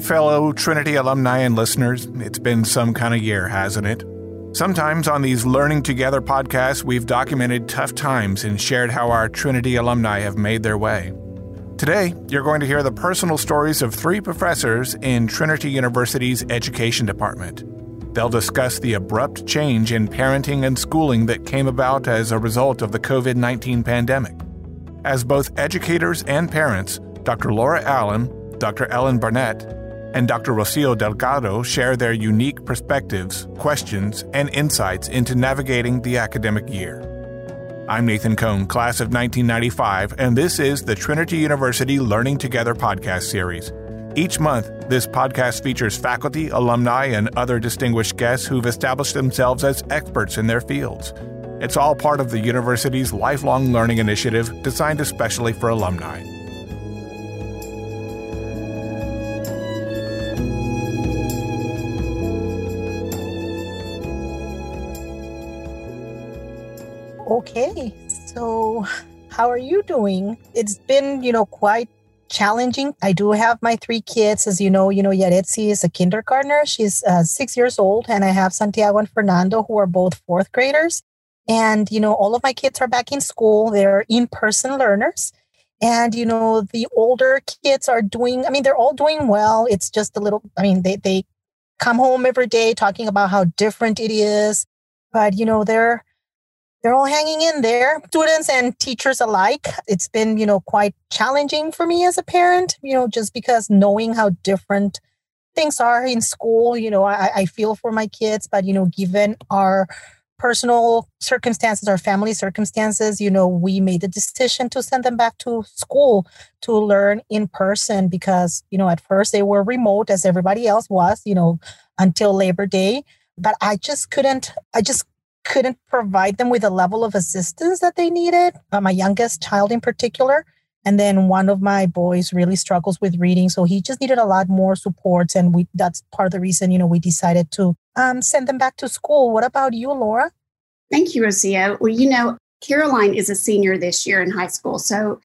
Fellow Trinity alumni and listeners. It's been some kind of year, hasn't it? Sometimes on these Learning Together podcasts, we've documented tough times and shared how our Trinity alumni have made their way. Today, you're going to hear the personal stories of three professors in Trinity University's Education Department. They'll discuss the abrupt change in parenting and schooling that came about as a result of the COVID 19 pandemic. As both educators and parents, Dr. Laura Allen, Dr. Ellen Barnett, and Dr. Rocio Delgado share their unique perspectives, questions, and insights into navigating the academic year. I'm Nathan Cohn, class of 1995, and this is the Trinity University Learning Together podcast series. Each month, this podcast features faculty, alumni, and other distinguished guests who've established themselves as experts in their fields. It's all part of the university's lifelong learning initiative designed especially for alumni. Okay, so how are you doing? It's been, you know, quite challenging. I do have my three kids, as you know. You know, Yaretsi is a kindergartner; she's uh, six years old, and I have Santiago and Fernando, who are both fourth graders. And you know, all of my kids are back in school; they're in-person learners. And you know, the older kids are doing. I mean, they're all doing well. It's just a little. I mean, they they come home every day talking about how different it is, but you know, they're they're all hanging in there, students and teachers alike. It's been, you know, quite challenging for me as a parent, you know, just because knowing how different things are in school, you know, I, I feel for my kids, but, you know, given our personal circumstances, our family circumstances, you know, we made the decision to send them back to school to learn in person because, you know, at first they were remote as everybody else was, you know, until Labor Day. But I just couldn't, I just couldn't provide them with the level of assistance that they needed. Uh, my youngest child, in particular. And then one of my boys really struggles with reading, so he just needed a lot more support. And we that's part of the reason, you know, we decided to um, send them back to school. What about you, Laura? Thank you, Rocio. Well, you know, Caroline is a senior this year in high school, so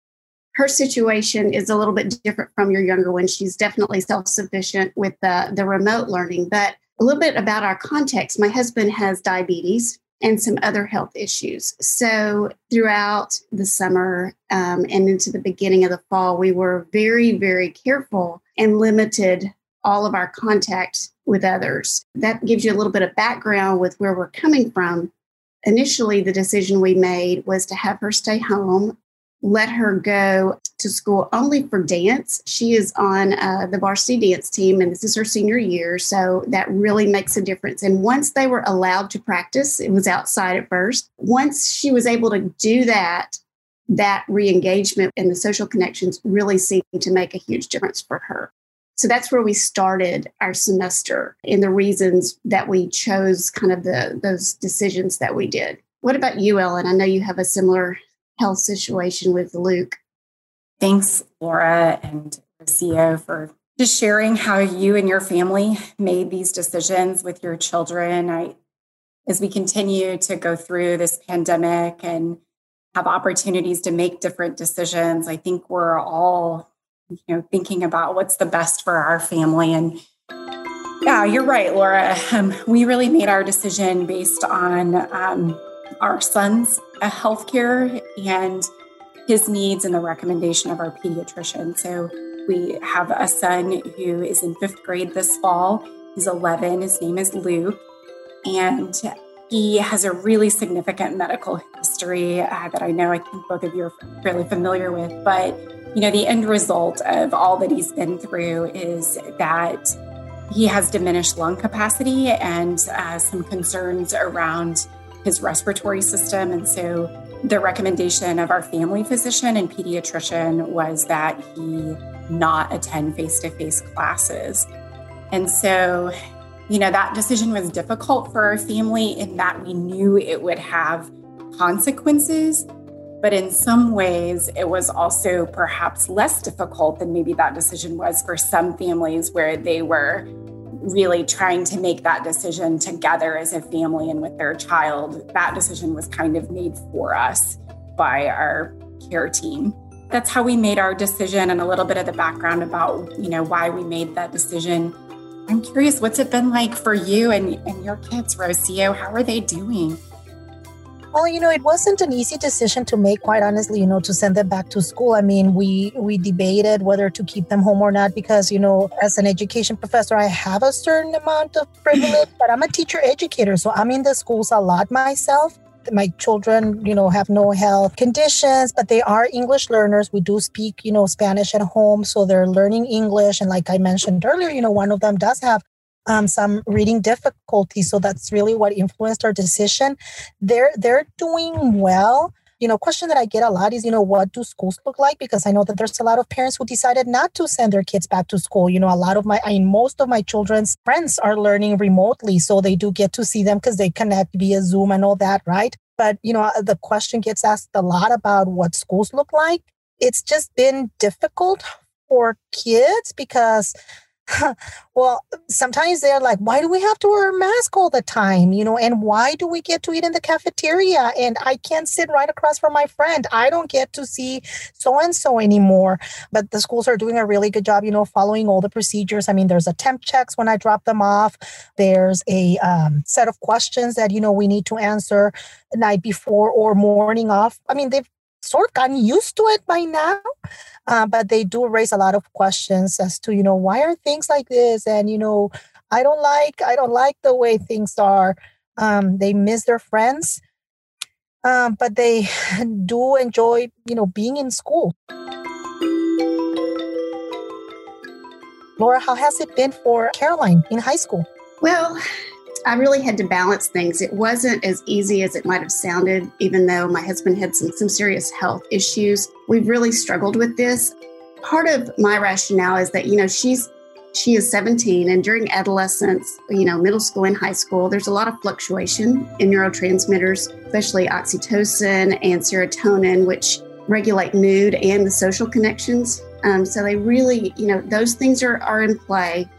her situation is a little bit different from your younger one. She's definitely self sufficient with the, the remote learning. But a little bit about our context my husband has diabetes and some other health issues. So, throughout the summer um, and into the beginning of the fall, we were very, very careful and limited all of our contact with others. That gives you a little bit of background with where we're coming from. Initially, the decision we made was to have her stay home let her go to school only for dance. She is on uh, the varsity dance team, and this is her senior year. So that really makes a difference. And once they were allowed to practice, it was outside at first. Once she was able to do that, that re engagement and the social connections really seemed to make a huge difference for her. So that's where we started our semester and the reasons that we chose kind of the those decisions that we did. What about you, Ellen? I know you have a similar health situation with Luke. Thanks, Laura and Rocio, for just sharing how you and your family made these decisions with your children. I, as we continue to go through this pandemic and have opportunities to make different decisions, I think we're all, you know, thinking about what's the best for our family. And yeah, you're right, Laura. Um, we really made our decision based on um, our son's healthcare and his needs and the recommendation of our pediatrician. So we have a son who is in fifth grade this fall. He's 11. His name is Luke. And he has a really significant medical history uh, that I know I think both of you are fairly familiar with. But, you know, the end result of all that he's been through is that he has diminished lung capacity and uh, some concerns around his respiratory system. And so the recommendation of our family physician and pediatrician was that he not attend face to face classes. And so, you know, that decision was difficult for our family in that we knew it would have consequences. But in some ways, it was also perhaps less difficult than maybe that decision was for some families where they were really trying to make that decision together as a family and with their child, that decision was kind of made for us by our care team. that's how we made our decision and a little bit of the background about, you know, why we made that decision. I'm curious, what's it been like for you and, and your kids, Rocio? How are they doing? Well, you know, it wasn't an easy decision to make, quite honestly, you know, to send them back to school. I mean, we we debated whether to keep them home or not because, you know, as an education professor, I have a certain amount of privilege, but I'm a teacher educator, so I'm in the schools a lot myself. My children you know have no health conditions but they are english learners. We do speak you know spanish at home so they're learning english. And like i mentioned earlier you know one of them does have um, some reading difficulties. So that's really what influenced our decision. They're they're doing well. You know, question that I get a lot is, you know, what do schools look like? Because I know that there's a lot of parents who decided not to send their kids back to school. You know, a lot of my, I mean, most of my children's friends are learning remotely, so they do get to see them because they connect via Zoom and all that, right? But you know, the question gets asked a lot about what schools look like. It's just been difficult for kids because well, sometimes they're like, why do we have to wear a mask all the time? You know, and why do we get to eat in the cafeteria? And I can't sit right across from my friend. I don't get to see so and so anymore. But the schools are doing a really good job, you know, following all the procedures. I mean, there's a temp checks when I drop them off, there's a um, set of questions that, you know, we need to answer night before or morning off. I mean, they've sort of gotten used to it by now. Uh, but they do raise a lot of questions as to, you know, why are things like this? And, you know, I don't like, I don't like the way things are. Um, they miss their friends, um, but they do enjoy, you know, being in school. Laura, how has it been for Caroline in high school? Well, I really had to balance things. It wasn't as easy as it might have sounded, even though my husband had some, some serious health issues. We've really struggled with this. Part of my rationale is that, you know, she's she is 17 and during adolescence you know middle school and high school there's a lot of fluctuation in neurotransmitters especially oxytocin and serotonin which regulate mood and the social connections um, so they really you know those things are, are in play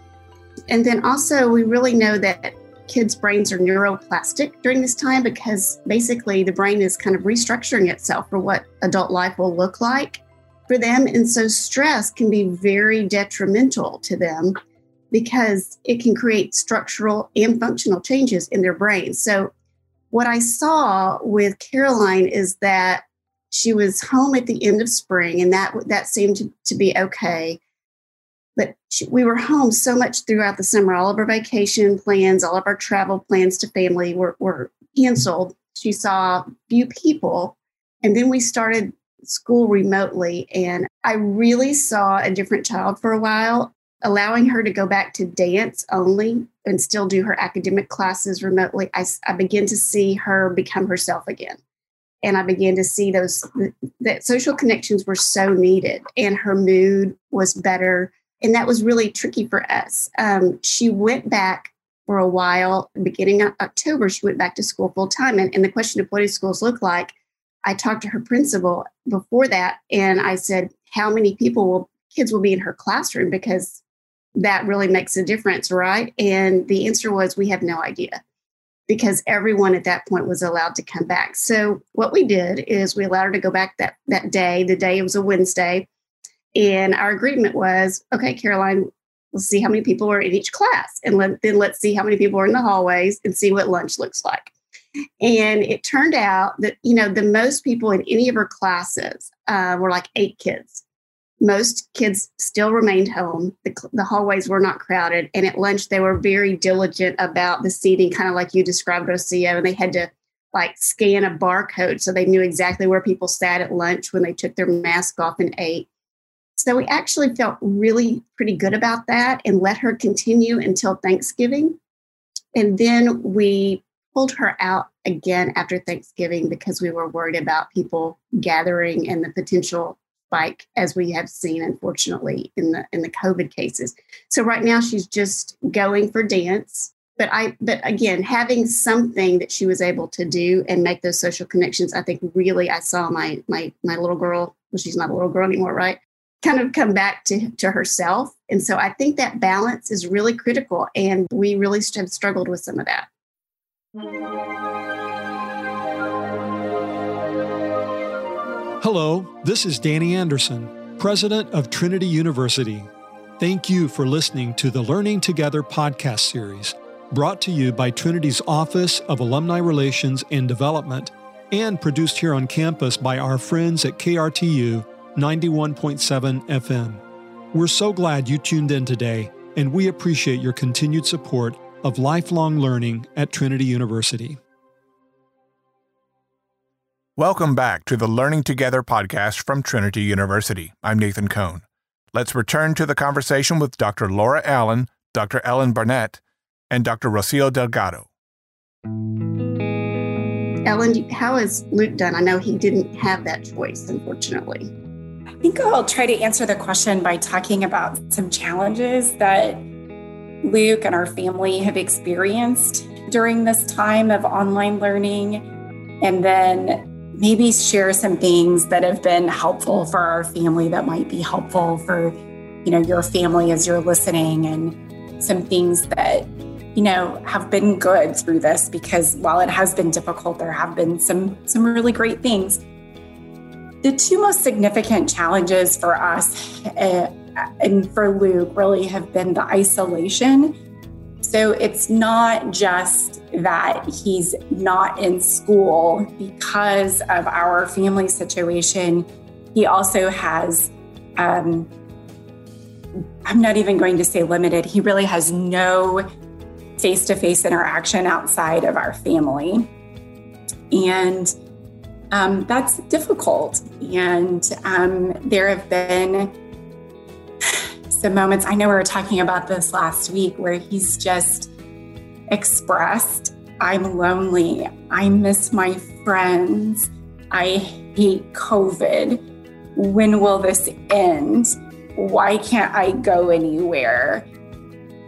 and then also we really know that kids' brains are neuroplastic during this time because basically the brain is kind of restructuring itself for what adult life will look like for them. And so stress can be very detrimental to them because it can create structural and functional changes in their brain. So, what I saw with Caroline is that she was home at the end of spring, and that that seemed to, to be okay but we were home so much throughout the summer. All of our vacation plans, all of our travel plans to family were, were canceled. She saw few people. And then we started school remotely. And I really saw a different child for a while, allowing her to go back to dance only and still do her academic classes remotely. I, I began to see her become herself again. And I began to see those that social connections were so needed, and her mood was better and that was really tricky for us. Um, she went back for a while, beginning of October, she went back to school full time. And, and the question of what do schools look like, I talked to her principal before that, and I said, How many people will kids will be in her classroom? Because that really makes a difference, right? And the answer was, We have no idea because everyone at that point was allowed to come back. So what we did is we allowed her to go back that that day. The day it was a Wednesday. And our agreement was, okay, Caroline, let's see how many people are in each class. And let, then let's see how many people are in the hallways and see what lunch looks like. And it turned out that, you know, the most people in any of her classes uh, were like eight kids. Most kids still remained home. The, the hallways were not crowded. And at lunch, they were very diligent about the seating, kind of like you described, Rocio. And they had to like scan a barcode so they knew exactly where people sat at lunch when they took their mask off and ate. So we actually felt really pretty good about that and let her continue until Thanksgiving. And then we pulled her out again after Thanksgiving because we were worried about people gathering and the potential spike as we have seen unfortunately in the in the covid cases. So right now she's just going for dance. But i but again having something that she was able to do and make those social connections i think really i saw my my my little girl well she's not a little girl anymore right kind of come back to, to herself. And so I think that balance is really critical. And we really have struggled with some of that. Hello, this is Danny Anderson, President of Trinity University. Thank you for listening to the Learning Together podcast series, brought to you by Trinity's Office of Alumni Relations and Development and produced here on campus by our friends at KRTU 91.7 FM. We're so glad you tuned in today, and we appreciate your continued support of lifelong learning at Trinity University. Welcome back to the Learning Together podcast from Trinity University. I'm Nathan Cohn. Let's return to the conversation with Dr. Laura Allen, Dr. Ellen Barnett, and Dr. Rocio Delgado. Ellen, how has Luke done? I know he didn't have that choice, unfortunately. I think I'll try to answer the question by talking about some challenges that Luke and our family have experienced during this time of online learning, and then maybe share some things that have been helpful for our family that might be helpful for you know your family as you're listening and some things that you know have been good through this because while it has been difficult there have been some some really great things the two most significant challenges for us uh, and for luke really have been the isolation so it's not just that he's not in school because of our family situation. He also has, um, I'm not even going to say limited, he really has no face to face interaction outside of our family. And um, that's difficult. And um, there have been some moments, I know we were talking about this last week, where he's just expressed, I'm lonely. I miss my friends. I hate COVID. When will this end? Why can't I go anywhere?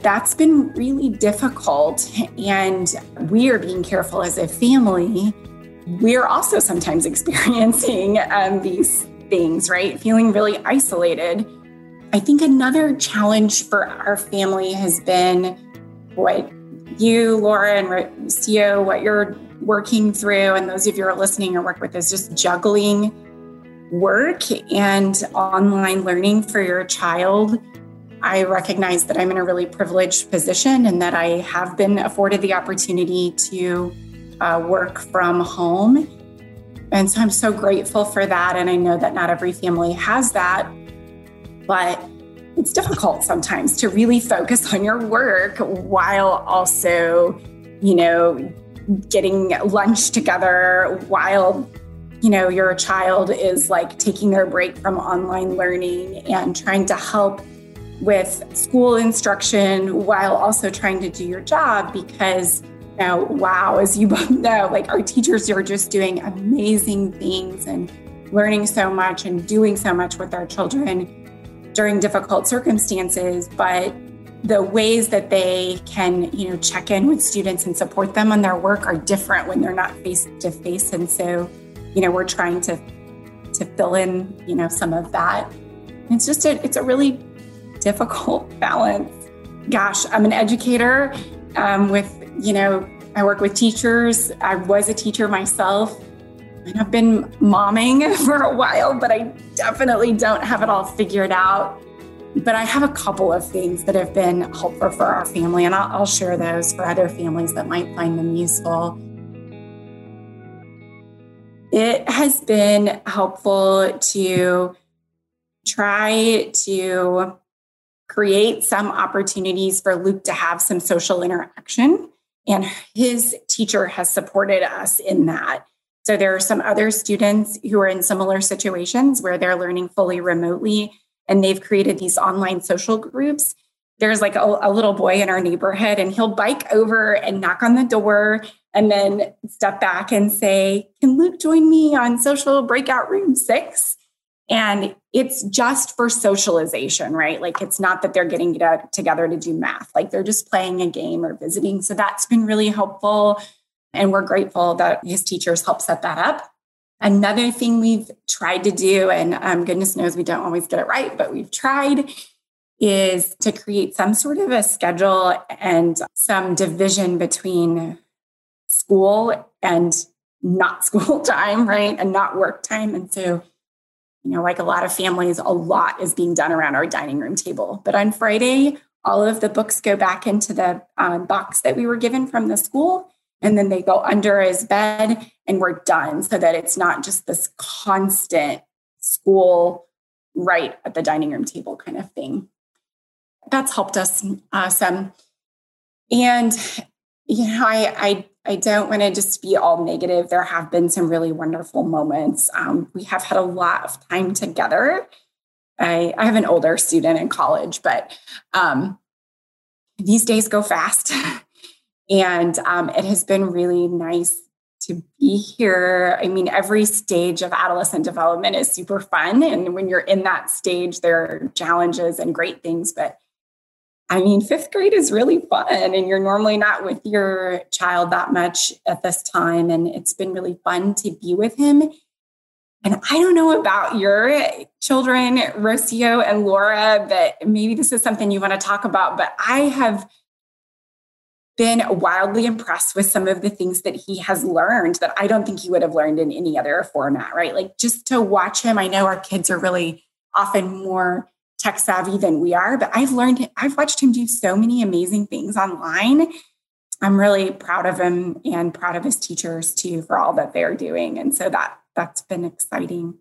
That's been really difficult. And we are being careful as a family. We're also sometimes experiencing um, these things, right? Feeling really isolated. I think another challenge for our family has been what you, Laura, and Rocio, what you're working through, and those of you who are listening or work with is just juggling work and online learning for your child. I recognize that I'm in a really privileged position and that I have been afforded the opportunity to uh, work from home. And so I'm so grateful for that. And I know that not every family has that but it's difficult sometimes to really focus on your work while also, you know, getting lunch together while you know your child is like taking their break from online learning and trying to help with school instruction while also trying to do your job because know wow as you both know like our teachers are just doing amazing things and learning so much and doing so much with our children during difficult circumstances, but the ways that they can, you know, check in with students and support them on their work are different when they're not face to face. And so, you know, we're trying to to fill in, you know, some of that. It's just a it's a really difficult balance. Gosh, I'm an educator um, with, you know, I work with teachers. I was a teacher myself. And I've been momming for a while, but I definitely don't have it all figured out. But I have a couple of things that have been helpful for our family, and I'll, I'll share those for other families that might find them useful. It has been helpful to try to create some opportunities for Luke to have some social interaction. And his teacher has supported us in that. So there are some other students who are in similar situations where they're learning fully remotely and they've created these online social groups. There's like a, a, little boy in our neighborhood and he'll bike over and knock on the door and then step back and say, Can Luke join me on social breakout room six? And it's just for socialization, right? Like it's not that they're getting together to do math, like they're just playing a game or visiting. So that's been really helpful. And we're grateful that his teachers help set that up. Another thing we've tried to do, and um, goodness knows we don't always get it right, but we've tried, is to create some sort of a schedule and some division between school and not school time, right? And not work time. And so you know, like a lot of families, a lot is being done around our dining room table. But on Friday, all of the books go back into the um, box that we were given from the school, and then they go under his bed, and we're done so that it's not just this constant school right at the dining room table kind of thing. That's helped us uh, some. And, you know, I, I I don't want to just be all negative. There have been some really wonderful moments. Um, we have had a lot of time together. I, I have an older student in college, but um, these days go fast. and um, it has been really nice to be here. I mean, every stage of adolescent development is super fun. And when you're in that stage, there are challenges and great things, but I mean, fifth grade is really fun, and you're normally not with your child that much at this time. And it's been really fun to be with him. And I don't know about your children, Rocio and Laura, but maybe this is something you want to talk about. But I have been wildly impressed with some of the things that he has learned that I don't think he would have learned in any other format, right? Like just to watch him, I know our kids are really often more tech savvy than we are, but I've learned, I've watched him do so many amazing things online. I'm really proud of him and proud of his teachers too for all that they're doing. And so that that's been exciting.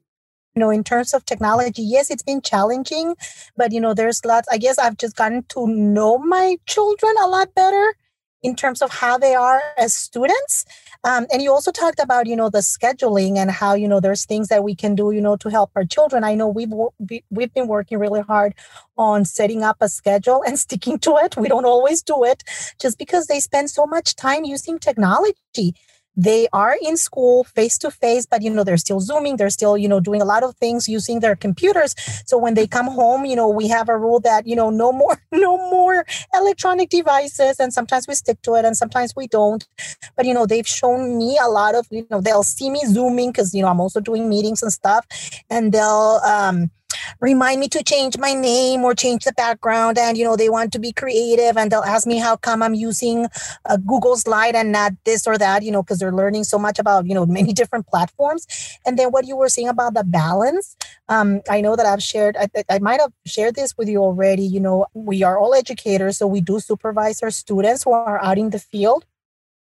You know, in terms of technology, yes, it's been challenging, but you know, there's lots. I guess I've just gotten to know my children a lot better in terms of how they are as students. Um, and you also talked about, you know, the scheduling and how, you know, there's things that we can do, you know, to help our children. I know we've we've been working really hard on setting up a schedule and sticking to it. We don't always do it just because they spend so much time using technology they are in school face to face but you know they're still zooming they're still you know doing a lot of things using their computers. So when they come home you know we have a rule that you know no more no more electronic devices and sometimes we stick to it and sometimes we don't. But you know they've shown me a lot of you know they'll see me zooming because you know i'm also doing meetings and stuff and they'll um remind me to change my name or change the background and you know they want to be creative and they'll ask me how come i'm using a google slide and not this or that you know because they're learning so much about you know many different platforms. And then what you were saying about the balance um, i know that i've shared I, I might have shared this with you already you know we are all educators so we do supervise our students who are out in the field.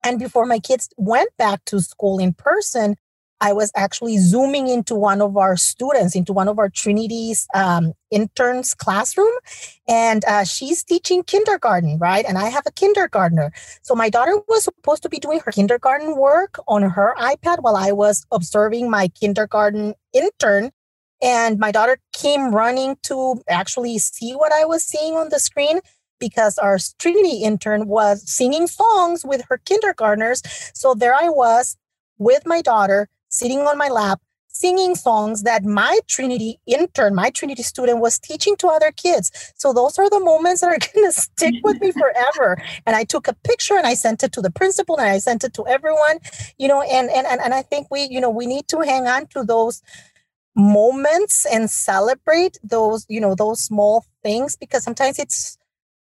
And before my kids went back to school in person I was actually zooming into one of our students, into one of our Trinity's um, interns classroom. And uh, she's teaching kindergarten, right? And I have a kindergartner. So my daughter was supposed to be doing her kindergarten work on her iPad while I was observing my kindergarten intern. And my daughter came running to actually see what I was seeing on the screen because our Trinity intern was singing songs with her kindergartners. So there I was with my daughter sitting on my lap, singing songs that my Trinity intern, my Trinity student was teaching to other kids. So those are the moments that are going to stick with me forever. And I took a picture and I sent it to the principal and I sent it to everyone, you know, and, and, and, and I think we, you know, we need to hang on to those moments and celebrate those, you know, those small things because sometimes it's,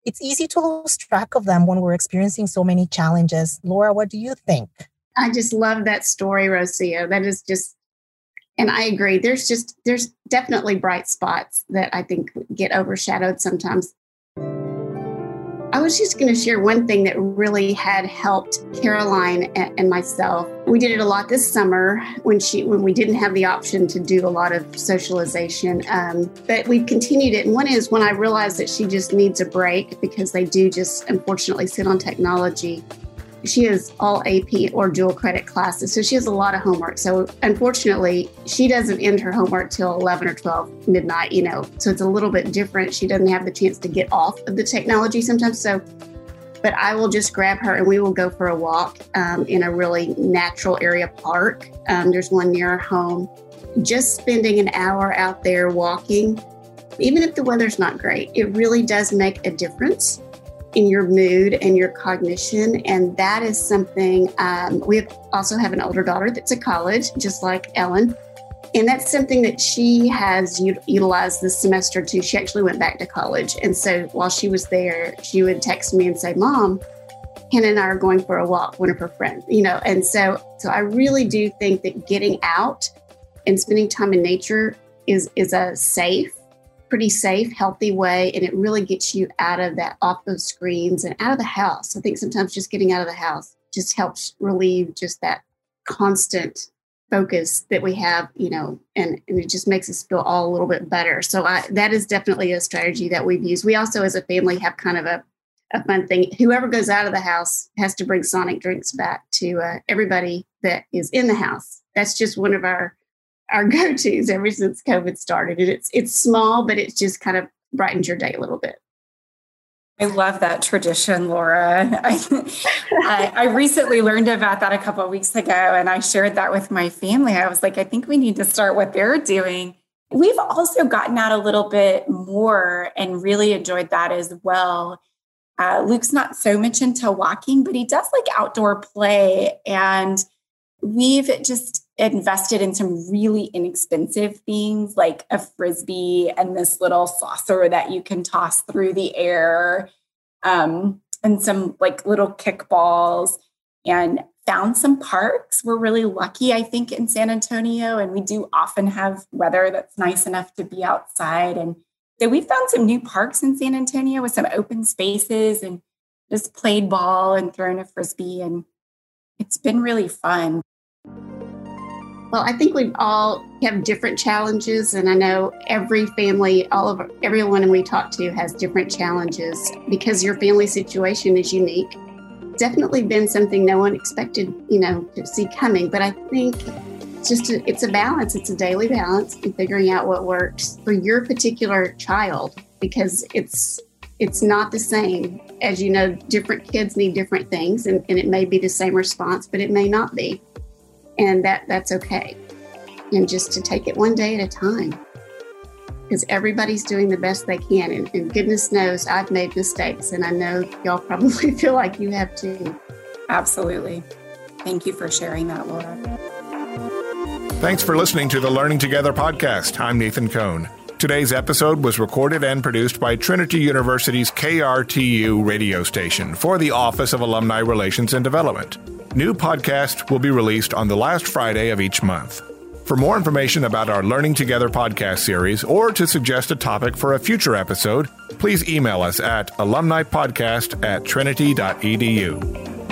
it's easy to lose track of them when we're experiencing so many challenges. Laura, what do you think? I just love that story, Rocio. That is just, and I agree. There's just, there's definitely bright spots that I think get overshadowed sometimes. I was just going to share one thing that really had helped Caroline and myself. We did it a lot this summer when she when we didn't have the option to do a lot of socialization, um, but we've continued it. And one is when I realized that she just needs a break because they do just unfortunately sit on technology she has all AP or dual credit classes, so she has a lot of homework. So unfortunately, she doesn't end her homework till 11 or 12 midnight, you know, so it's a little bit different. She doesn't have the chance to get off of the technology sometimes. So, but I will just grab her and we will go for a walk um, in a really natural area park. Um, there's one near our home. Just spending an hour out there walking, even if the weather's not great, it really does make a difference in your mood and your cognition. And that is something um, we also have an older daughter that's at college, just like Ellen. And that's something that she has utilized this semester too. She actually went back to college. And so while she was there, she would text me and say, Mom, Hannah and I are going for a walk, one of her friends, you know. And so so I really do think that getting out and spending time in nature is is a safe, pretty safe, healthy way, and it really gets you out of that off those screens and out of the house. I think sometimes just getting out of the house just helps relieve just that constant focus that we have, you know, and, and it just makes us feel all a little bit better. So I, that is definitely a strategy that we've used. We also, as a family, have kind of a, a fun thing. Whoever goes out of the house has to bring Sonic drinks back to uh, everybody that is in the house. That's just one of our our go-tos ever since COVID started. And it's it's small, but it's just kind of brightens your day a little bit. I love that tradition, Laura. I, I, recently learned about that a couple of weeks ago, and I shared that with my family. I was like, I think we need to start what they're doing. We've also gotten out a little bit more and really enjoyed that as well. Uh, Luke's not so much into walking, but he does like outdoor play. And we've just invested in some really inexpensive things like a frisbee and this little saucer that you can toss through the air um, and some like little kickballs and found some parks. We're really lucky i think in san antonio and we do often have weather that's nice enough to be outside and so we found some new parks in san antonio with some open spaces and just played ball and thrown a frisbee and it's been really fun well, I think we all have different challenges, and I know every family, all of everyone we talk to has different challenges because your family situation is unique. Definitely been something no one expected, you know, to see coming. But I think it's just a, it's a balance. It's a daily balance in figuring out what works for your particular child because it's it's not the same. As you know, different kids need different things, and, and it may be the same response, but it may not be and that that's okay. And just to take it one day at a time. Because everybody's doing the best they can. And, and, goodness knows i've made mistakes and i know y'all probably feel like you have too. Absolutely. Thank you for sharing that laura. Thanks for listening to the learning together podcast. I'm nathan cohn. Today's episode was recorded and produced by Trinity University's KRTU radio station for the Office of Alumni Relations and Development. New podcasts will be released on the last Friday of each month. For more information about our Learning Together podcast series or to suggest a topic for a future episode, please email us at alumnipodcast at trinity.edu.